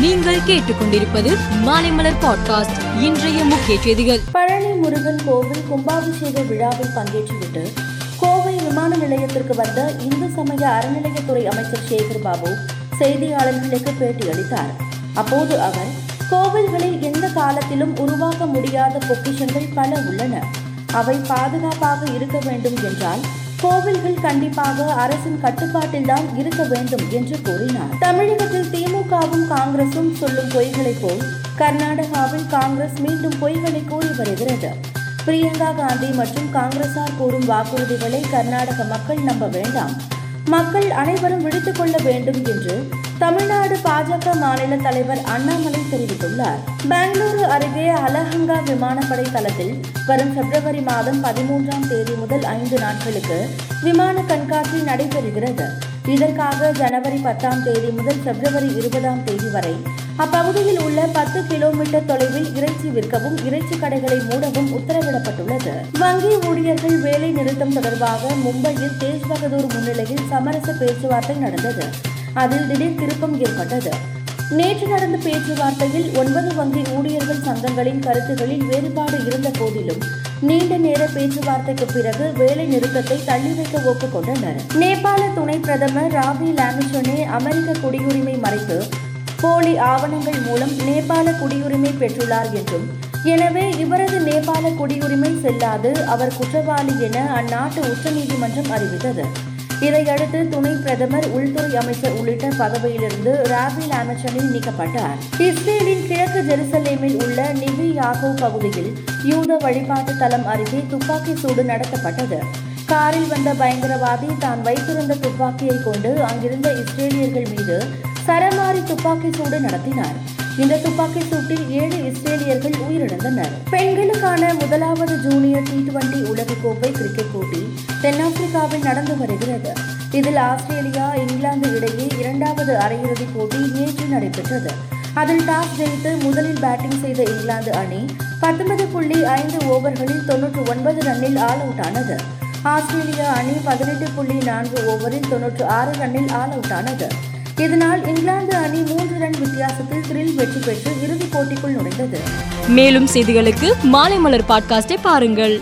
நீங்கள் கேட்டுக்கொண்டிருப்பது மாலைமலர் பாட்காஸ்ட் இன்றைய முக்கிய செய்திகள். பழனி முருகன் கோவில் கும்பாபிஷேக விழாவில் பங்கேற்றுவிட்டு கோவை விமான நிலையத்திற்கு வந்த இந்து சமய அறநிலையத்துறை அமைச்சர் சேகர் பாபு செய்தியாளர்களுக்கு பேட்டியளித்தார் அப்போது அவர் கோவில்களில் எந்த காலத்திலும் உருவாக்க முடியாத பொக்கிஷங்கள் பல உள்ளன. அவை பாதுகாப்பாக இருக்க வேண்டும் என்றால் கோவில்கள் கண்டிப்பாக அரசின் கட்டுப்பாட்டில்தான் இருக்க வேண்டும் என்று கூறினார். தமிழகத்தில் திமுகவும் காங்கிரசும் சொல்லும் பொய்களைப் போல் கர்நாடகாவில் காங்கிரஸ் மீண்டும் பொய்களை கூறி வருகிறது. பிரியங்கா காந்தி மற்றும் காங்கிரசார் கூறும் வாக்குறுதிகளை கர்நாடக மக்கள் நம்ப வேண்டாம். மக்கள் அனைவரும் விடுத்துக் கொள்ள வேண்டும் என்று தமிழ்நாடு பாஜக மாநில தலைவர் அண்ணாமலை தெரிவித்துள்ளார். பெங்களூரு அருகே அலஹங்கா விமானப்படை தளத்தில் வரும் பிப்ரவரி மாதம் பதிமூன்றாம் தேதி முதல் ஐந்து நாட்களுக்கு விமான கண்காட்சி நடைபெறுகிறது. இதற்காக ஜனவரி பத்தாம் தேதி முதல் பிப்ரவரி இருபதாம் தேதி வரை அப்பகுதியில் உள்ள பத்து கிலோமீட்டர் தொலைவில் இறைச்சி விற்கவும் இறைச்சி கடைகளை மூடவும் உத்தரவிடப்பட்டுள்ளது. வங்கி ஊழியர்கள் வேலை நிறுத்தம் தொடர்பாக மும்பையில் தேஜ் பகதூர் முன்னிலையில் சமரச பேச்சுவார்த்தை நடந்தது. அதில் திடீர் திருப்பம் ஏற்பட்டது. நேற்று நடந்த பேச்சுவார்த்தையில் ஒன்பது வங்கி ஊழியர்கள் சங்கங்களின் கருத்துகளில் வேறுபாடு இருந்த போதிலும் நீண்ட நேர பேச்சுவார்த்தைக்கு பிறகு வேலை நிறுத்தத்தை தள்ளி வைக்க ஒப்புக்கொண்டனர் நேபாள துணை பிரதமர் ராபி லாமிச்சனே அமெரிக்க குடியுரிமை மறைத்து போலி ஆவணங்கள் மூலம் நேபாள குடியுரிமை பெற்றுள்ளார் என்றும் எனவே இவரது நேபாள குடியுரிமை செல்லாது அவர் குற்றவாளி என அந்நாட்டு உச்சநீதிமன்றம் அறிவித்தது. இதையடுத்து துணை பிரதமர் உள்துறை அமைச்சர் உள்ளிட்ட பதவியிலிருந்து ராபில் அமைச்சரில் நீக்கப்பட்டார். இஸ்ரேலின் கிழக்கு ஜெருசலேமில் உள்ள நிவி யாகோ பகுதியில் யூத வழிபாட்டு தலம் அருகே துப்பாக்கி சூடு நடத்தப்பட்டது. காரில் வந்த பயங்கரவாதி தான் வைத்திருந்த துப்பாக்கியை கொண்டு அங்கிருந்த இஸ்ரேலியர்கள் மீது சரமாரி துப்பாக்கி சூடு நடத்தினார். இந்த துப்பாக்கி சூட்டில் ஏழு இஸ்ரேலியர்கள் உயிரிழந்தனர். பெண்களுக்கான முதலாவது ஜூனியர் டி டுவெண்டி உலகக்கோப்பை கிரிக்கெட் போட்டி தென்னாப்பிரிக்காவில் நடந்து வருகிறது. இதில் ஆஸ்திரேலியா இங்கிலாந்து இடையே இரண்டாவது அரையிறுதிப் போட்டி நேற்று நடைபெற்றது. அதில் டாஸ் ஜெயித்து முதலில் பேட்டிங் செய்த இங்கிலாந்து அணி பத்தொன்பது புள்ளி ஐந்து ஓவர்களில் தொன்னூற்று ஒன்பது ரன்னில் ஆல் அவுட் ஆனது. ஆஸ்திரேலியா அணி பதினெட்டு புள்ளி நான்கு ஓவரில் தொன்னூற்று ஆறு ரன்னில் ஆல் அவுட் ஆனது. இதனால் இங்கிலாந்து அணி மூன்று ரன் வித்தியாசத்தில் த்ரில் வெற்றி பெற்று இறுதிப் போட்டிக்குள் நுழைந்தது. மேலும் செய்திகளுக்கு மாலை மலர் பாட்காஸ்டை பாருங்கள்.